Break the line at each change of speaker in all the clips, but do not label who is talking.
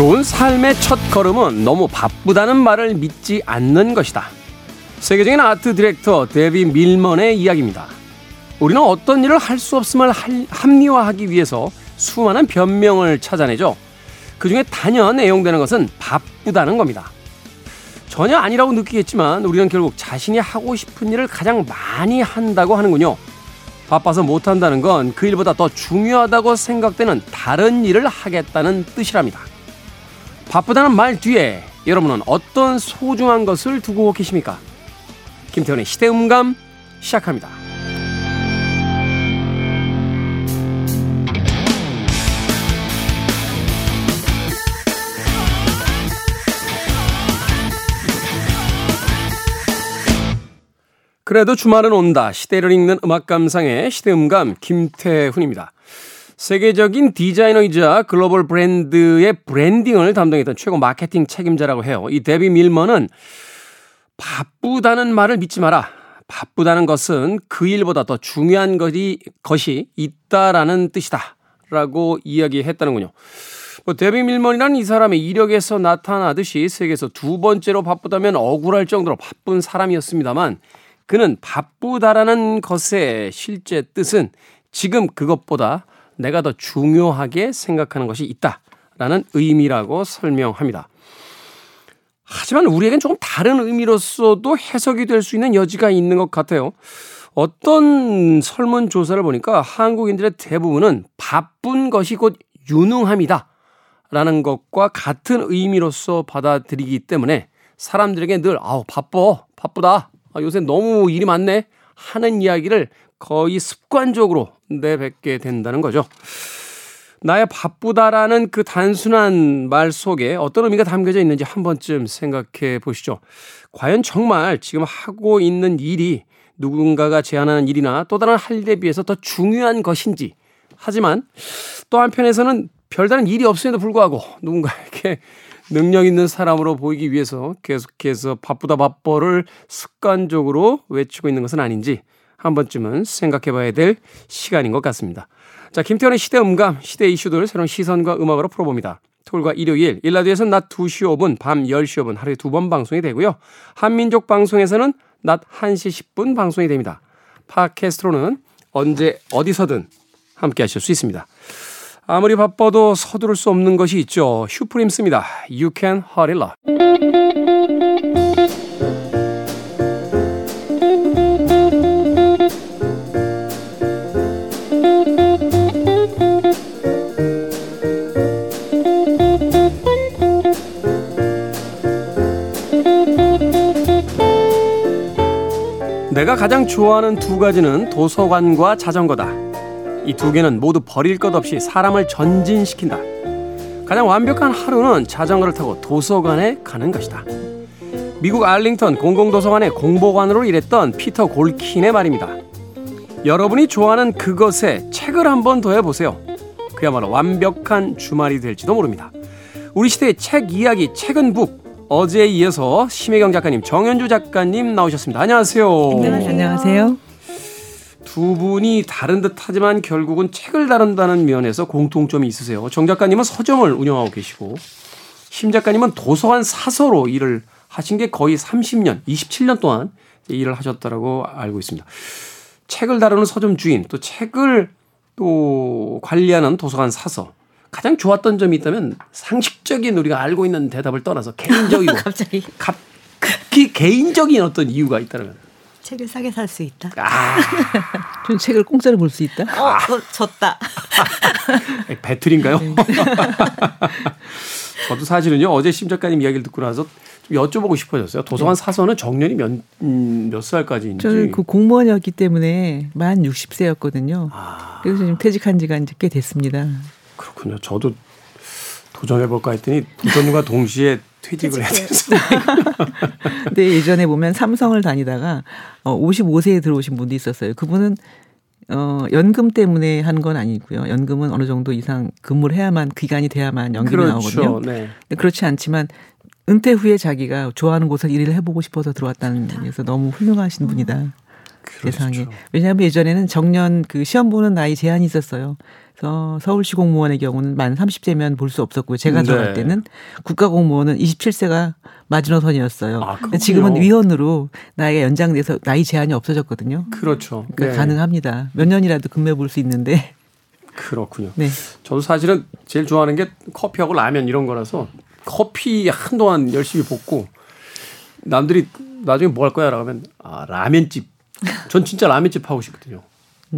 좋은 삶의 첫 걸음은 너무 바쁘다는 말을 믿지 않는 것이다. 세계적인 아트 디렉터 데비 밀먼의 이야기입니다. 우리는 어떤 일을 할 수 없음을 합리화하기 위해서 수많은 변명을 찾아내죠. 그 중에 단연 애용되는 것은 바쁘다는 겁니다. 전혀 아니라고 느끼겠지만 우리는 결국 자신이 하고 싶은 일을 가장 많이 한다고 하는군요. 바빠서 못한다는 건 그 일보다 더 중요하다고 생각되는 다른 일을 하겠다는 뜻이랍니다. 바쁘다는 말 뒤에 여러분은 어떤 소중한 것을 두고 계십니까? 김태훈의 시대음감 시작합니다. 그래도 주말은 온다. 시대를 읽는 음악 감상의 시대음감 김태훈입니다. 세계적인 디자이너이자 글로벌 브랜드의 branding을 담당했던 최고 마케팅 책임자라고 해요. 이 데비 밀먼은 바쁘다는 말을 믿지 마라. 바쁘다는 것은 그 일보다 더 중요한 것이, 것이 있다라는 뜻이다. 라고 이야기했다는군요. 뭐 데비 밀먼이라는 이 사람의 이력에서 나타나듯이 세계에서 두 번째로 바쁘다면 억울할 정도로 바쁜 사람이었습니다만 그는 바쁘다라는 것의 실제 뜻은 지금 그것보다 내가 더 중요하게 생각하는 것이 있다라는 의미라고 설명합니다. 하지만 우리에겐 조금 다른 의미로서도 해석이 될 수 있는 여지가 있는 것 같아요. 어떤 설문조사를 보니까 한국인들의 대부분은 바쁜 것이 곧 유능함이다. 라는 것과 같은 의미로서 받아들이기 때문에 사람들에게 늘, 아우, 바빠, 바쁘다. 아, 요새 너무 일이 많네. 하는 이야기를 거의 습관적으로 내뱉게 된다는 거죠. 나의 바쁘다라는 그 단순한 말 속에 어떤 의미가 담겨져 있는지 한 번쯤 생각해 보시죠. 과연 정말 지금 하고 있는 일이 누군가가 제안하는 일이나 또 다른 할 일에 비해서 더 중요한 것인지. 하지만 또 한편에서는 별다른 일이 없음에도 불구하고 누군가에게 능력 있는 사람으로 보이기 위해서 계속해서 바쁘다 바빠를 습관적으로 외치고 있는 것은 아닌지 한 번쯤은 생각해 봐야 될 시간인 것 같습니다. 자, 김태현의 시대 음감, 시대 이슈들 새로운 시선과 음악으로 풀어봅니다. 토요일과 일요일, 일라디오에서는 낮 2시 5분, 밤 10시 5분 하루에 두 번 방송이 되고요. 한민족 방송에서는 낮 1시 10분 방송이 됩니다. 팟캐스트로는 언제 어디서든 함께 하실 수 있습니다. 아무리 바빠도 서두를 수 없는 것이 있죠. 슈프림스입니다. You can hurry love. 내가 가장 좋아하는 두 가지는 도서관과 자전거다. 이 두 개는 모두 버릴 것 없이 사람을 전진시킨다. 가장 완벽한 하루는 자전거를 타고 도서관에 가는 것이다. 미국 알링턴 공공도서관의 공보관으로 일했던 피터 골킨의 말입니다. 여러분이 좋아하는 그것에 책을 한 번 더 해보세요. 그야말로 완벽한 주말이 될지도 모릅니다. 우리 시대의 책 이야기, 책은 북, 어제에 이어서 심혜경 작가님, 정현주 작가님 나오셨습니다. 안녕하세요.
안녕하세요. 안녕하세요.
두 분이 다른 듯 하지만 결국은 책을 다룬다는 면에서 공통점이 있으세요. 정 작가님은 서점을 운영하고 계시고, 심 작가님은 도서관 사서로 일을 하신 게 거의 30년, 27년 동안 일을 하셨다라고 알고 있습니다. 책을 다루는 서점 주인, 또 책을 또 관리하는 도서관 사서, 가장 좋았던 점이 있다면 상식적인 우리가 알고 있는 대답을 떠나서 개인적이고
갑자기
극히 개인적인 어떤 이유가 있다면
책을 싸게 살 수 있다.
아,
좀 책을 공짜로 볼 수 있다.
어, 어 졌다.
배틀인가요? 네. 저도 사실은요 어제 심 작가님 이야기를 듣고 나서 좀 여쭤보고 싶어졌어요. 도서관 네. 사서는 정년이 몇, 음, 몇 살까지인지.
저는 그 공무원이었기 때문에 만 60세였거든요. 아. 그래서 지금 퇴직한 지가 이제 꽤 됐습니다.
그렇군요. 저도 도전해볼까 했더니 도전과 동시에 퇴직을 해야 돼서.
근데 예전에 보면 삼성을 다니다가 어 55세에 들어오신 분도 있었어요. 그분은 어 연금 때문에 한 건 아니고요. 연금은 어느 정도 이상 근무를 해야만 기간이 돼야만 연금이 그렇죠. 나오거든요. 네. 그렇지 않지만 은퇴 후에 자기가 좋아하는 곳을 일을 해보고 싶어서 들어왔다는 면에서 너무 훌륭하신 분이다.
그렇죠.
세상에. 왜냐하면 예전에는 정년 그 시험 보는 나이 제한이 있었어요. 그래서 서울시 공무원의 경우는 만 30세면 볼 수 없었고요. 제가
네.
들어갈 때는 국가공무원은 27세가 마지노선이었어요.
아,
지금은. 위원으로 나이가 연장돼서 나이 제한이 없어졌거든요.
그렇죠.
그러니까
네.
가능합니다. 몇 년이라도 근무해 볼수 있는데.
그렇군요.
네.
저도 사실은 제일 좋아하는 게 커피하고 라면 이런 거라서 커피 한동안 열심히 볶고 남들이 나중에 뭐 할 거야 라고 하면 아 라면집. 전 진짜 라면집 하고 싶거든요.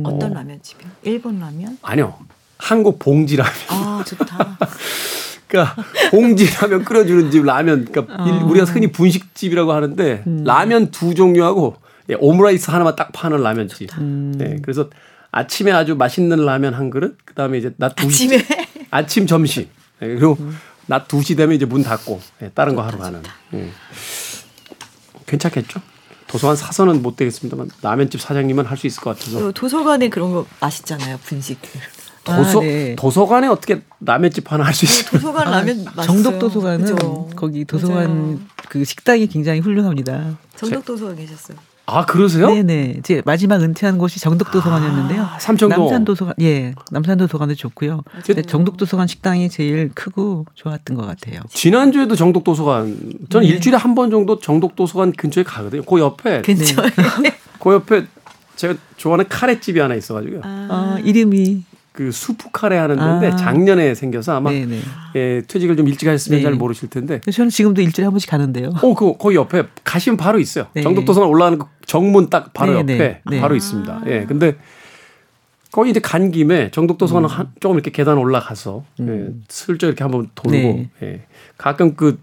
어떤 라면집이요? 일본 라면?
아니요. 한국 봉지 라면.
아 좋다.
그러니까 봉지 라면 끓여주는 집 라면. 그러니까 일- 우리가 흔히 분식집이라고 하는데 라면 두 종류하고 예, 오므라이스 하나만 딱 파는 라면집. 네, 그래서 아침에 아주 맛있는 라면 한 그릇. 그다음에 이제 낮 2시
아침에
아침 점심 예, 그리고 낮 2시 되면 이제 문 닫고 예, 다른 거 하러 가는 예. 괜찮겠죠? 도서관 사서는 못 되겠습니다만 라면집 사장님은 할 수 있을 것 같아서
또 도서관에 그런 거 맛있잖아요. 분식.
도서
아, 네.
도서관에 어떻게 라면집 하나 할 수 있어요?
도서관 라면 맛있어요.
정독 도서관은
그죠?
거기 도서관
맞아요.
그 식당이 굉장히 훌륭합니다.
정독 도서관 계셨어요.
아 그러세요?
네네. 제 마지막 은퇴한 곳이 정독도서관이었는데요.
아, 삼청동.
남산도서관, 예, 남산도서관도 좋고요. 근데
그
정독도서관 식당이 제일 크고 좋았던 것 같아요.
지난주에도 정독도서관 저는
네.
일주일에 한 번 정도 정독도서관 근처에 가거든요. 그 옆에
근처에.
그 옆에 제가 좋아하는 카레집이 하나 있어가지고요.
어, 이름이
그 수프 카레 하는 데인데
아.
작년에 생겨서 아마
네네.
예, 퇴직을 좀 일찍 하셨으면
네.
잘 모르실 텐데.
저는 지금도 일주일에 한 번씩 가는데요.
어, 그 거기 옆에 가시면 바로 있어요.
네.
정독도서관 올라가는 그 정문 딱 바로
네,
옆에
네, 네.
바로 있습니다. 예, 근데 거기 이제 간 김에 정독도서관
음.
한 조금 이렇게 계단 올라가서 예, 슬쩍 이렇게 한번 돌고
네.
예, 가끔 그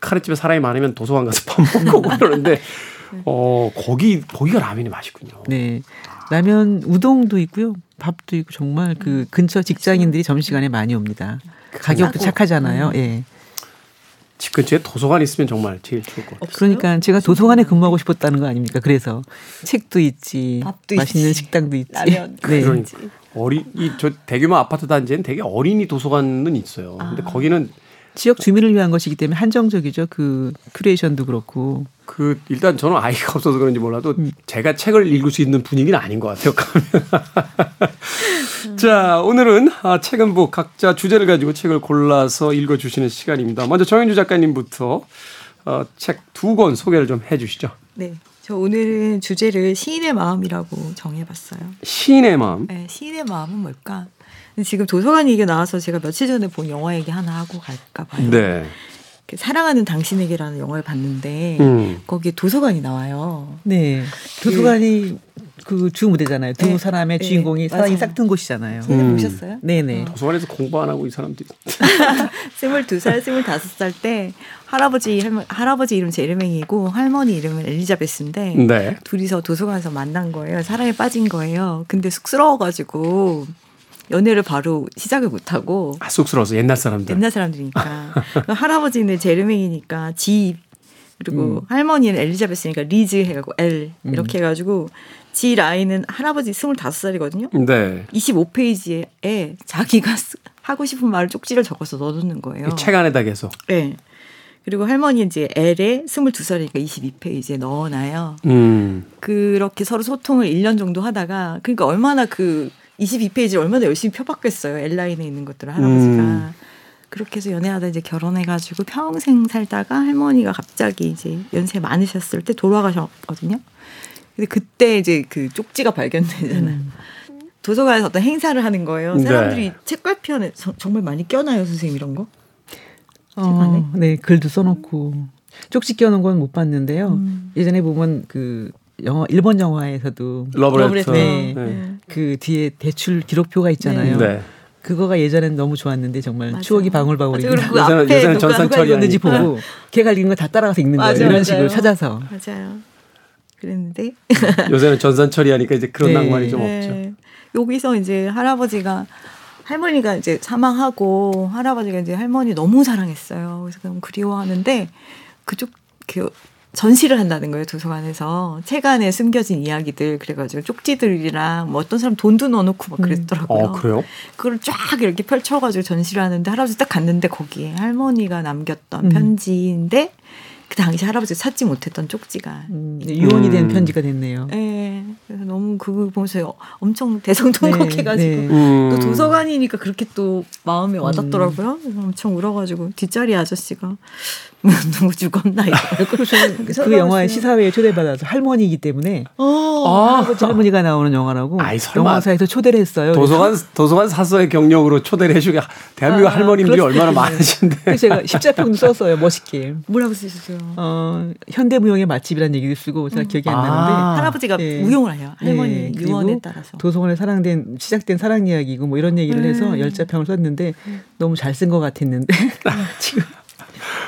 카레집에 사람이 많으면 도서관 가서 밥 먹고 그러는데 어 거기 거기가 라면이 맛있군요.
네. 라면 우동도 있고요. 밥도 있고 정말 그 근처 직장인들이 점심시간에 많이 옵니다. 가격도
싸고.
착하잖아요. 예.
집 근처에 도서관 있으면 정말 제일 좋을 것 같아요.
그러니까 제가 도서관에 근무하고 싶었다는 거 아닙니까? 그래서 책도 있지,
밥도
맛있는
있지,
식당도 있지.
라면.
네.
그러니까 어린 이저 대규모 아파트 단지에는 되게 어린이 도서관은 있어요. 근데 거기는
지역 주민을 위한 것이기 때문에 한정적이죠. 그 큐레이션도 그렇고.
그 일단 저는 아이가 없어서 그런지 몰라도
음.
제가 책을 읽을 수 있는 분위기는 아닌 것 같아요. 자 오늘은 아, 책은 뭐 각자 주제를 가지고 책을 골라서 읽어주시는 시간입니다. 먼저 정현주 작가님부터 어, 책 두 권 소개를 좀 해주시죠.
네. 저 오늘은 주제를 시인의 마음이라고 정해봤어요.
시인의 마음.
네, 시인의 마음은 뭘까? 지금 도서관 얘기가 나와서 제가 며칠 전에 본 영화 얘기 하나 하고 갈까 봐요.
네.
그 사랑하는 당신에게라는 영화를 봤는데
음.
거기에 도서관이 나와요.
네. 도서관이 그 주 무대잖아요. 두
네.
사람의
네.
주인공이 사랑이. 싹튼 곳이잖아요.
음.
보셨어요?
네네.
도서관에서 공부 안 하고 이 사람들이.
스물두 살, 스물다섯 살때 할아버지 할머, 할아버지 이름 제르맹이고 할머니 이름은 엘리자베스인데
네.
둘이서 도서관에서 만난 거예요. 사랑에 빠진 거예요. 근데 쑥스러워가지고 연애를 바로 시작을 못하고
아, 쑥스러워서 옛날 사람들.
옛날 사람들이니까 할아버지는 제르맹이니까 지 그리고
음.
할머니는 엘리자베스니까 리즈 해가지고 L 이렇게 해가지고 지 라인은 할아버지 스물다섯 살이거든요.
네.
25페이지에 자기가 쓰- 하고 싶은 말을 쪽지를 적어서 넣어놓는 거예요.
이책 안에다 계속.
네. 그리고 할머니 이제 L에 22살이니까 22페이지에 넣어놔요.
음.
그렇게 서로 소통을 1년 정도 하다가 그러니까 얼마나 그 22페이지를 얼마나 열심히 펴봤겠어요. L라인에 있는 것들을 할아버지가.
음.
그렇게 해서 연애하다 이제 결혼해가지고 평생 살다가 할머니가 갑자기 이제 연세 많으셨을 때 돌아가셨거든요. 근데 그때 이제 그 쪽지가 발견되잖아요. 도서관에서 어떤 행사를 하는 거예요.
네.
사람들이 책갈피 안에 저- 정말 많이 껴놔요, 선생님 이런 거.
어, 네, 글도 써놓고 쪽지 껴놓은 건 못 봤는데요.
음.
예전에 보면 그 영화 일본 영화에서도
러브레터.
네.
네.
그 뒤에 대출 기록표가 있잖아요.
네.
그거가 예전엔 너무 좋았는데 정말
맞아.
추억이.
맞아. 그리고 그 누가
전산처리
누가
였는지. 보고 걔가 읽은 거 다 따라가서 읽는 거예요.
맞아,
이런
맞아요.
식으로 찾아서.
맞아요. 그랬는데
요새는 전산 처리하니까 이제 그런
네.
낭만이 좀 없죠.
네. 여기서 이제 할아버지가 할머니가 이제 사망하고 할아버지가 이제 할머니 너무 사랑했어요. 그래서 너무 그리워하는데 그쪽 그 전시를 한다는 거예요 도서관에서 책 안에 숨겨진 이야기들 그래가지고 쪽지들이랑 뭐 어떤 사람 돈도 넣어놓고 막 그랬더라고요.
어, 그래요?
그걸 쫙 이렇게 펼쳐가지고 전시를 하는데 할아버지 딱 갔는데 거기에 할머니가 남겼던
음.
편지인데 그 당시 할아버지가 찾지 못했던 쪽지가
음, 유언이 된
음.
편지가 됐네요.
예. 그래서 너무 그거 보면서 엄청 대성통곡해가지고
네, 네.
음.
또 도서관이니까 그렇게 또 마음에 와닿더라고요. 그래서 엄청 울어가지고 뒷자리 아저씨가 누구 죽었나 이거.
그래서 그 영화에 시사회에 초대받아서 할머니이기 때문에
어,
아,
할아버지 할머니가 나오는 영화라고
아이, 설마.
영화사에서 초대를 했어요.
도서관 도서관 사서의 경력으로 초대를 해주게 대한민국
아,
할머님들이. 얼마나 많으신데.
그래서 제가 십자평도 썼어요 멋있게.
뭐라고 쓰셨어요?
어, 현대무용의 맛집이라는 얘기를 쓰고 제가 기억이 안
아.
나는데
할아버지가
네.
무용을 해요. 할머니
네,
유언에 따라서.
도서관에 사랑된 시작된 사랑 이야기고 뭐 이런 얘기를 해서
음.
열자평을 썼는데 너무 잘 쓴 것 같았는데 지금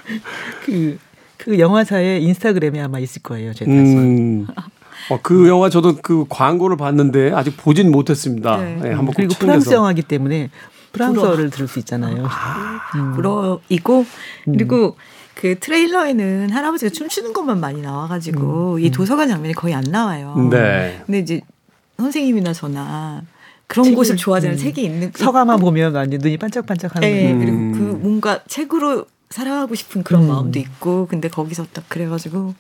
그, 그 영화사의 인스타그램에 아마 있을 거예요. 제가
음. 어, 그 영화 저도 그 광고를 봤는데 아직 보진 못했습니다.
네.
네, 한번 꼭
그리고. 프랑스 영화기 때문에 프랑스어를 들을 수 있잖아요. 음.
불어이고 그리고 그 트레일러에는 할아버지가 춤추는 것만 많이 나와가지고 이 도서관 장면이 거의 안 나와요.
네.
근데 이제 선생님이나 저나 그런
책이-
곳을 좋아하잖아요.
음.
책이 있는
서가만 보면 완전 눈이 반짝반짝하는
네,
음.
그리고 그 뭔가 책으로 사랑하고 싶은 그런
음.
마음도 있고 근데 거기서 딱 그래가지고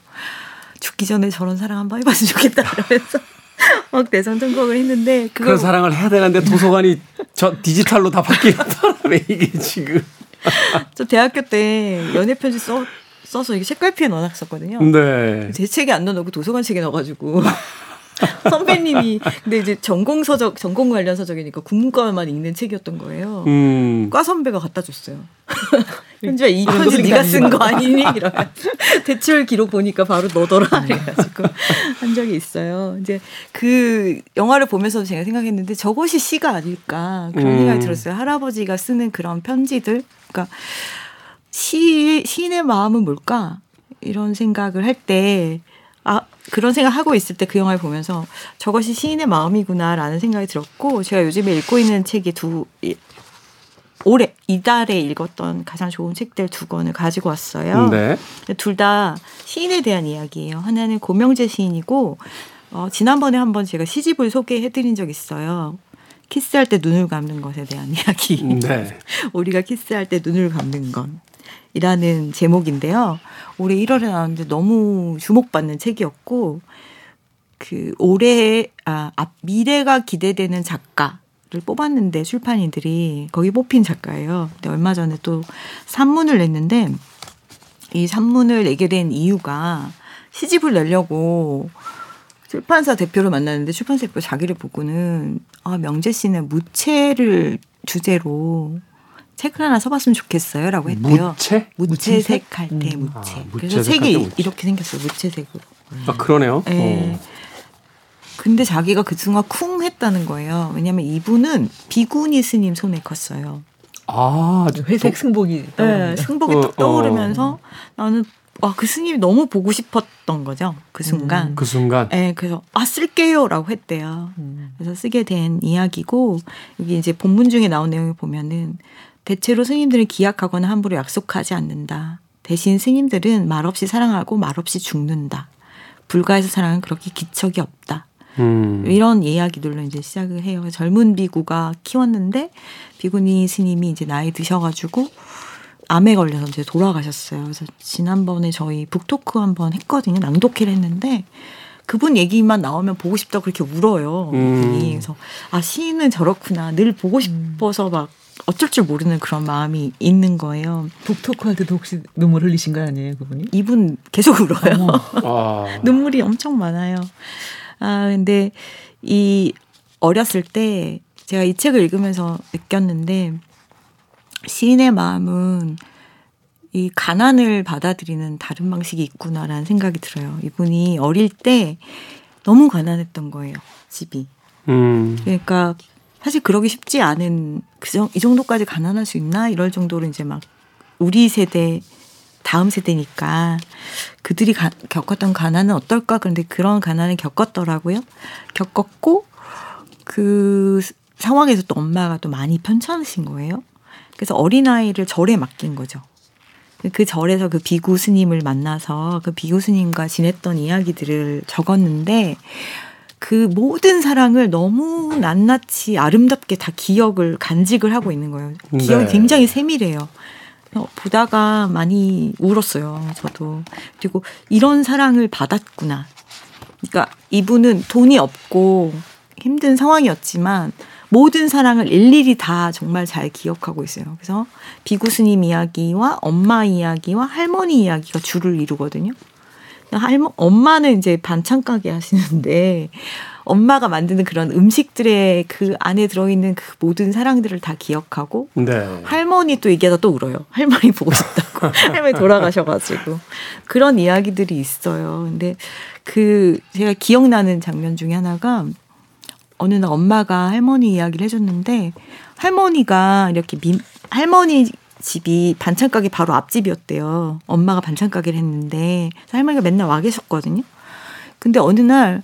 죽기 전에 저런 사랑 한번 해봤으면 좋겠다 이러면서 막 대성통곡을 했는데 그걸
그런 사랑을 해야 되는데 도서관이 저 디지털로 다 바뀌는 바람에 이게 지금.
저 대학교 때 연애 편지 써 써서 이게 책갈피에 넣어놨었거든요.
네.
제 책에 안 넣어놓고 도서관 책에 넣어가지고 선배님이 근데 이제 전공 서적 전공 관련 서적이니까 국문과만 읽는 책이었던 거예요.
음.
과 선배가 갖다 줬어요. 현주야 이 편지
거
네가 쓴 거 아니니? 이러면 대출 기록 보니까 바로 너더라 그래가지고 한 적이 있어요. 이제 그 영화를 보면서 제가 생각했는데 저것이 시가 아닐까 그런
음.
생각이 들었어요. 할아버지가 쓰는 그런 편지들, 그러니까 시 시인의 마음은 뭘까 이런 생각을 할 때. 아, 그런 생각 하고 있을 때 그 영화를 보면서 저것이 시인의 마음이구나라는 생각이 들었고, 제가 요즘에 읽고 있는 책이 두, 이- 올해, 이달에 읽었던 가장 좋은 책들 두 권을 가지고 왔어요.
네.
둘 다 시인에 대한 이야기예요. 하나는 고명재 시인이고, 어, 지난번에 한번 제가 시집을 소개해드린 적 있어요. 키스할 때 눈을 감는 것에 대한 이야기.
네.
우리가 키스할 때 눈을 감는 건. 이라는 제목인데요. 올해 1월에 나왔는데 너무 주목받는 책이었고, 그 올해, 아, 앞, 미래가 기대되는 작가 를 뽑았는데 출판인들이 거기 뽑힌 작가예요. 근데 얼마 전에 또 산문을 냈는데, 이 산문을 내게 된 이유가 시집을 내려고 출판사 대표를 만났는데 출판사 대표 자기를 보고는 아 명재 씨는 무채를 주제로 책을 하나 써봤으면 좋겠어요 라고 했대요.
무채?
무채색 할때
음.
무채.
아,
그래서
할때
책이
무채.
이렇게 생겼어요. 무채색으로.
아 그러네요.
예.
어.
근데 자기가 그 순간 쿵 했다는 거예요. 왜냐면 이분은 비구니 스님 손에 컸어요.
아
회색 승복이
네. 승복이
어,
딱 떠오르면서 나는 와 그 스님이 너무 보고 싶었던 거죠. 그 순간.
음.
그 순간.
예, 그래서 아 쓸게요 라고 했대요.
음.
그래서 쓰게 된 이야기고 여기 이제 본문 중에 나온 내용을 보면은 대체로 스님들은 기약하거나 함부로 약속하지 않는다. 대신 스님들은 말없이 사랑하고 말없이 죽는다. 불가에서 사랑은 그렇게 기척이 없다.
음.
이런 이야기들로 이제 시작을 해요. 젊은 비구가 키웠는데 비구니 스님이 이제 나이 드셔가지고 암에 걸려서 이제 돌아가셨어요. 그래서 지난번에 저희 북토크 한번 했거든요. 낭독회를 했는데 그분 얘기만 나오면 보고 싶다 고 그렇게 울어요.
음.
그래서 아 시인은 저렇구나. 늘 보고 싶어서 막 어쩔 줄 모르는 그런 마음이 있는 거예요.
북토크 할 때도 혹시 눈물 흘리신 거 아니에요, 그분이?
이분 계속 울어요.
아.
눈물이 엄청 많아요. 아, 근데 이 어렸을 때 제가 이 책을 읽으면서 느꼈는데 시인의 마음은 이 가난을 받아들이는 다른 방식이 있구나라는 생각이 들어요. 이분이 어릴 때 너무 가난했던 거예요. 집이.
음.
그러니까 사실 그러기 쉽지 않은 그 정, 이 정도까지 가난할 수 있나 이럴 정도로 이제 막 우리 세대 다음 세대니까 그들이 가, 겪었던 가난은 어떨까 그런데 그런 가난을 겪었더라고요. 겪었고 그 상황에서 또 엄마가 또 많이 편찮으신 거예요. 그래서 어린아이를 절에 맡긴 거죠. 그 절에서 그 비구 스님을 만나서 그 비구 스님과 지냈던 이야기들을 적었는데 그 모든 사랑을 너무 낱낱이 아름답게 다 기억을 간직을 하고 있는 거예요. 기억이
네.
굉장히 세밀해요. 어, 보다가 많이 울었어요. 저도. 그리고 이런 사랑을 받았구나. 그러니까 이분은 돈이 없고 힘든 상황이었지만 모든 사랑을 일일이 다 정말 잘 기억하고 있어요. 그래서 비구스님 이야기와 엄마 이야기와 할머니 이야기가 주를 이루거든요. 할머 엄마는 이제 반찬 가게 하시는데 엄마가 만드는 그런 음식들의 그 안에 들어있는 그 모든 사랑들을 다 기억하고
네.
할머니 또 얘기하다 또 울어요. 할머니 보고 싶다고. 할머니 돌아가셔가지고 그런 이야기들이 있어요. 근데 그 제가 기억나는 장면 중에 하나가 어느 날 엄마가 할머니 이야기를 해줬는데 할머니가 이렇게 민, 할머니 집이 반찬 가게 바로 앞집이었대요. 엄마가 반찬 가게를 했는데 할머니가 맨날 와 계셨거든요. 근데 어느 날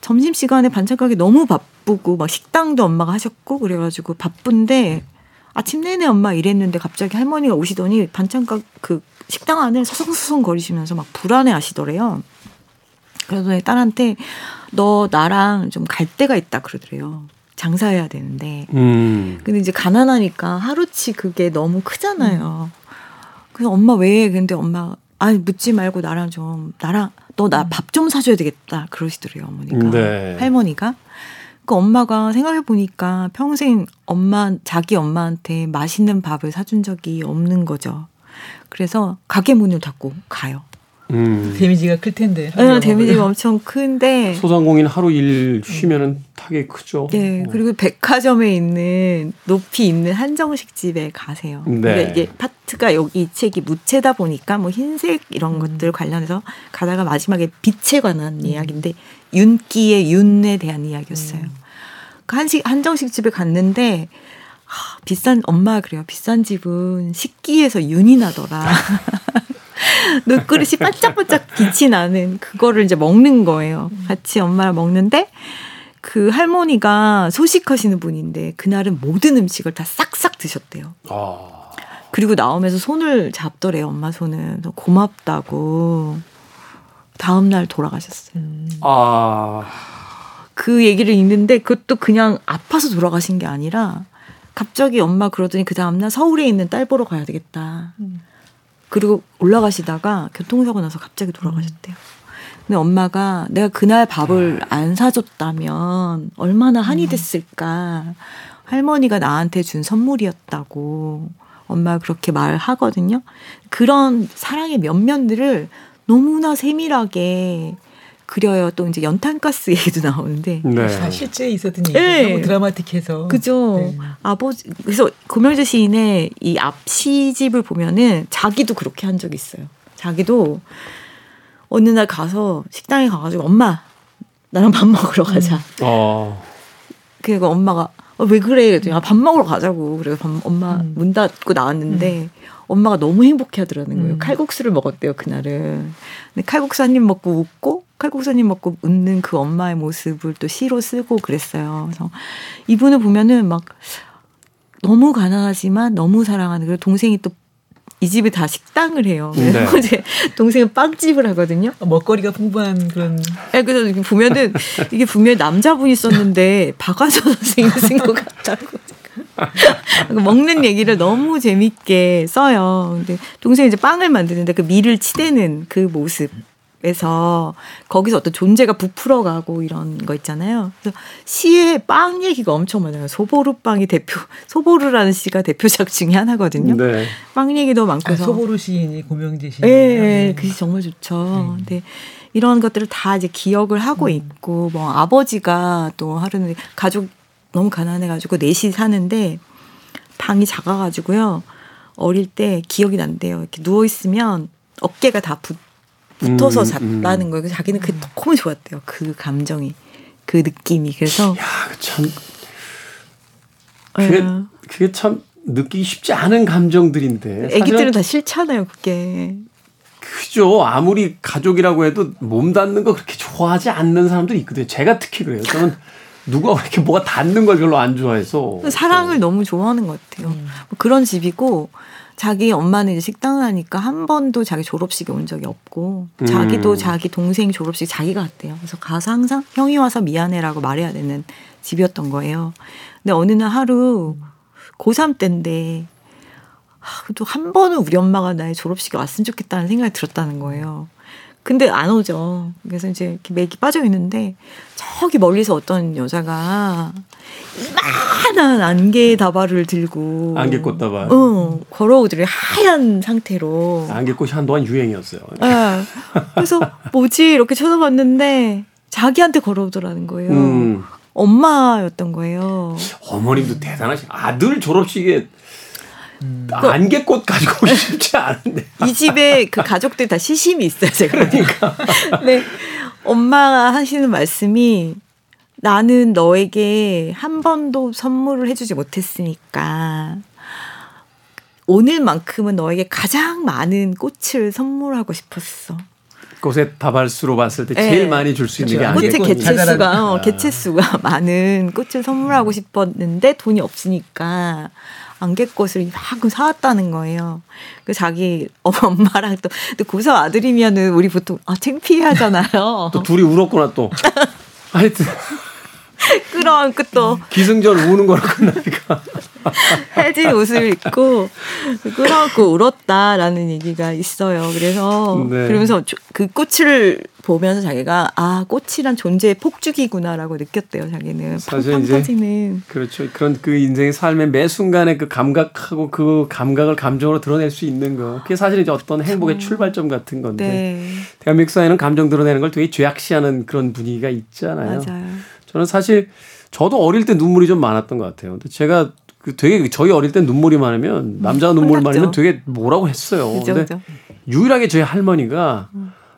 점심 시간에 반찬 가게 너무 바쁘고 막 식당도 엄마가 하셨고 그래가지고 바쁜데 아침 내내 엄마 일했는데 갑자기 할머니가 오시더니 반찬 가그 식당 안을 서성서성 거리시면서 막 불안해 하시더래요. 그래서 딸한테 너 나랑 좀 갈 데가 있다 그러더래요. 장사해야 되는데.
음.
근데 이제 가난하니까 하루치 그게 너무 크잖아요. 그래서 엄마 왜? 근데 엄마 아니 묻지 말고 나랑 좀 나랑 너 나 밥 좀 사줘야 되겠다 그러시더래요 어머니가
네.
할머니가. 그 엄마가 생각해 보니까 평생 엄마 자기 엄마한테 맛있는 밥을 사준 적이 없는 거죠. 그래서 가게 문을 닫고 가요.
음.
데미지가 클 텐데.
네, 데미지가 엄청 큰데.
소상공인 하루 일 쉬면은 타격이 크죠.
네,
어.
그리고 백화점에 있는 높이 있는 한정식 집에 가세요.
네.
그러니까 이게 파트가 여기 이 책이 무채다 보니까 뭐 흰색 이런 것들 관련해서 가다가 마지막에 빛에 관한 이야기인데 윤기의 윤에 대한 이야기였어요. 그 한식 한정식 집에 갔는데 하, 비싼 엄마가 그래요. 비싼 집은 식기에서 윤이 나더라. 눈그릇이 반짝반짝 빛이 나는 그거를 이제 먹는 거예요. 같이 엄마랑 먹는데 그 할머니가 소식하시는 분인데 그날은 모든 음식을 다 싹싹 드셨대요.
아.
그리고 나오면서 손을 잡더래요. 엄마 손을. 그래서 고맙다고. 다음 날 돌아가셨어요.
아.
그 얘기를 읽는데 그것도 그냥 아파서 돌아가신 게 아니라 갑자기 엄마 그러더니 그 다음날 서울에 있는 딸 보러 가야 되겠다. 그리고 올라가시다가 교통사고 나서 갑자기 돌아가셨대요. 근데 엄마가 내가 그날 밥을 안 사줬다면 얼마나 한이 됐을까. 할머니가 나한테 준 선물이었다고 엄마가 그렇게 말하거든요. 그런 사랑의 면면들을 너무나 세밀하게 그려요. 또 이제 연탄가스 얘기도 나오는데.
네.
다 실제 있었던 얘기
네.
너무 드라마틱해서.
그죠.
네.
아버지, 그래서 고명재 시인의 이 앞 시집을 보면은 자기도 그렇게 한 적이 있어요. 자기도 어느 날 가서 식당에 가가지고 엄마, 나랑 밥 먹으러 가자.
어.
그리고 엄마가 어, 왜 그래? 그랬더니 아, 밥 먹으러 가자고. 그래서 밥, 엄마
음.
문 닫고 나왔는데 엄마가 너무 행복해 하더라는 거예요.
음.
칼국수를 먹었대요, 그날은. 근데 칼국수 한 입 먹고 웃고 칼국수 한입 먹고 웃는 그 엄마의 모습을 또 시로 쓰고 그랬어요. 그래서 이분을 보면은 막 너무 가난하지만 너무 사랑하는 그리고 동생이 또 이 집에 다 식당을 해요. 그래서
네.
이제 동생은 빵집을 하거든요.
먹거리가 풍부한 그런
네, 그래서 이렇게 보면은 이게 분명히 남자분이 썼는데 박완서 선생님이 쓴 것 같다고. 먹는 얘기를 너무 재밌게 써요. 근데 동생이 이제 빵을 만드는데 그 밀을 치대는 그 모습 에서 거기서 어떤 존재가 부풀어가고 이런 거 있잖아요. 그래서 시에 빵 얘기가 엄청 많아요. 소보루 빵이 대표, 소보루라는 시가 대표작 중에 하나거든요.
네.
빵 얘기도 많고
아. 소보루 시인이 고명재 시인.
예, 예, 글씨 정말 좋죠. 근데 이런 것들을 다 이제 기억을 하고 있고, 뭐, 아버지가 또 하루는 가족 너무 가난해가지고 넷이 사는데 방이 작아가지고요. 어릴 때 기억이 난대요. 이렇게 누워 있으면 어깨가 다 붙, 붙어서
음,
잤다는 거예요. 그래서 자기는 그게 너무 좋았대요. 그 감정이. 그 느낌이. 그래서.
아, 참 그게
예.
그게 참 느끼기 쉽지 않은 감정들인데.
애기들은 다 싫잖아요, 그게.
그죠. 아무리 가족이라고 해도 몸 닿는 거 그렇게 좋아하지 않는 사람들이 있거든요. 제가 특히 그래요. 저는 누가 그렇게 뭐가 닿는 걸 별로 안 좋아해서.
사랑을 너무 좋아하는 것 같아요. 뭐 그런 집이고 자기 엄마는 이제 식당을 하니까 한 번도 자기 졸업식에 온 적이 없고
음.
자기도 자기 동생 졸업식 자기가 갔대요. 그래서 가서 항상 형이 와서 미안해라고 말해야 되는 집이었던 거예요. 근데 어느 날 하루 고3 때인데 또 한 번은 우리 엄마가 나의 졸업식에 왔으면 좋겠다는 생각이 들었다는 거예요. 근데 안 오죠. 그래서 이제 맥이 빠져 있는데 저기 멀리서 어떤 여자가 이만한 안개 다발을 들고
안개꽃 다발.
어, 걸어오더래 하얀 상태로.
안개꽃이 한동안 유행이었어요.
예. 그래서 뭐지 이렇게 쳐다봤는데 자기한테 걸어오더라는 거예요.
음.
엄마였던 거예요.
어머님도 대단하시. 아들 졸업식에 안개꽃 가지고 오기 쉽지 않은데.
이 집에 그 가족들 다 시심이 있어요, 제가. 그러니까. 네. 엄마가 하시는 말씀이 나는 너에게 한 번도 선물을 해주지 못했으니까 오늘만큼은 너에게 가장 많은 꽃을 선물하고 싶었어.
꽃의 다발수로 봤을 때 제일
네.
많이 줄 수 있는 게
그렇죠.
꽃의 개체수가 어, 개체수가 많은 꽃을 선물하고 싶었는데 돈이 없으니까 안개꽃을 막 사왔다는 거예요. 그 자기 엄마랑 또, 또 고사 아들이면은 우리 보통 아 창피하잖아요.
또 둘이 울었구나 또. 하여튼
끌어안고 또
기승전 우는 거로 끝나니까.
해진 옷을 입고 끌어안고 울었다라는 얘기가 있어요. 그래서
네.
그러면서 조- 그 꽃을 보면서 자기가 아 꽃이란 존재의 폭죽이구나라고 느꼈대요. 자기는
사실 이제
터지는
그렇죠. 그런 그 인생의 삶의 매 순간에 그 감각하고 그 감각을 감정으로 드러낼 수 있는 거. 그게 사실 이제 어떤 행복의 출발점 같은 건데.
네
대한민국 사회는 감정 드러내는 걸 되게 죄악시하는 그런 분위기가 있잖아요.
맞아요.
저는 사실 저도 어릴 때 눈물이 좀 많았던 것 같아요. 근데 제가 그 되게 저희 어릴 때 눈물이 많으면 남자가 눈물
혼났죠.
많으면 되게 뭐라고 했어요.
그죠
근데
그죠.
유일하게 저희 할머니가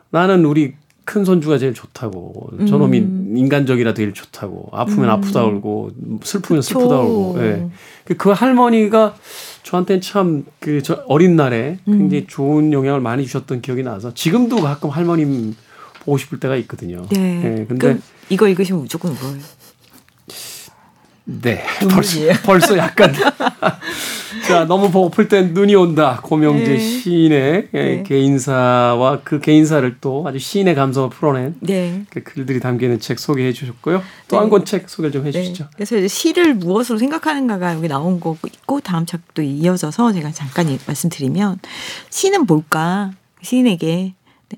나는 우리 큰 손주가 제일 좋다고 저놈이
음.
인간적이라 제일 좋다고 아프면 아프다 울고 슬프면
그쵸.
슬프다 울고 예. 그- 그 할머니가 저한테는 참그저 어린 날에
음.
굉장히 좋은 영향을 많이 주셨던 기억이 나서 지금도 가끔 할머님 보고 싶을 때가 있거든요.
네.
예, 근데
그럼 이거 읽으시면 무조건 울어요.
네 벌써. 벌써 약간 자 너무 보고플 땐 눈이 온다 고명재
네.
시인의 예,
네.
개인사와 그 개인사를 또 아주 시인의 감성을 풀어낸
네.
그 글들이 담기는 책 소개해 주셨고요. 또한
네.
권책 소개를 좀
네.
해주시죠.
그래서 이제 시를 무엇으로 생각하는가가 여기 나온 거고 있고 다음 책도 이어져서 제가 잠깐 이- 말씀드리면 시는 뭘까? 시인에게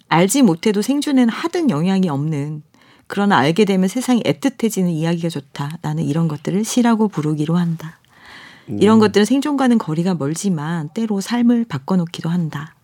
알지 못해도 생존에는 하등 영향이 없는 그러나 알게 되면 세상이 애틋해지는 이야기가 좋다. 나는 이런 것들을 시라고 부르기로 한다. 이런 것들은 생존과는 거리가 멀지만 때로 삶을 바꿔놓기도 한다.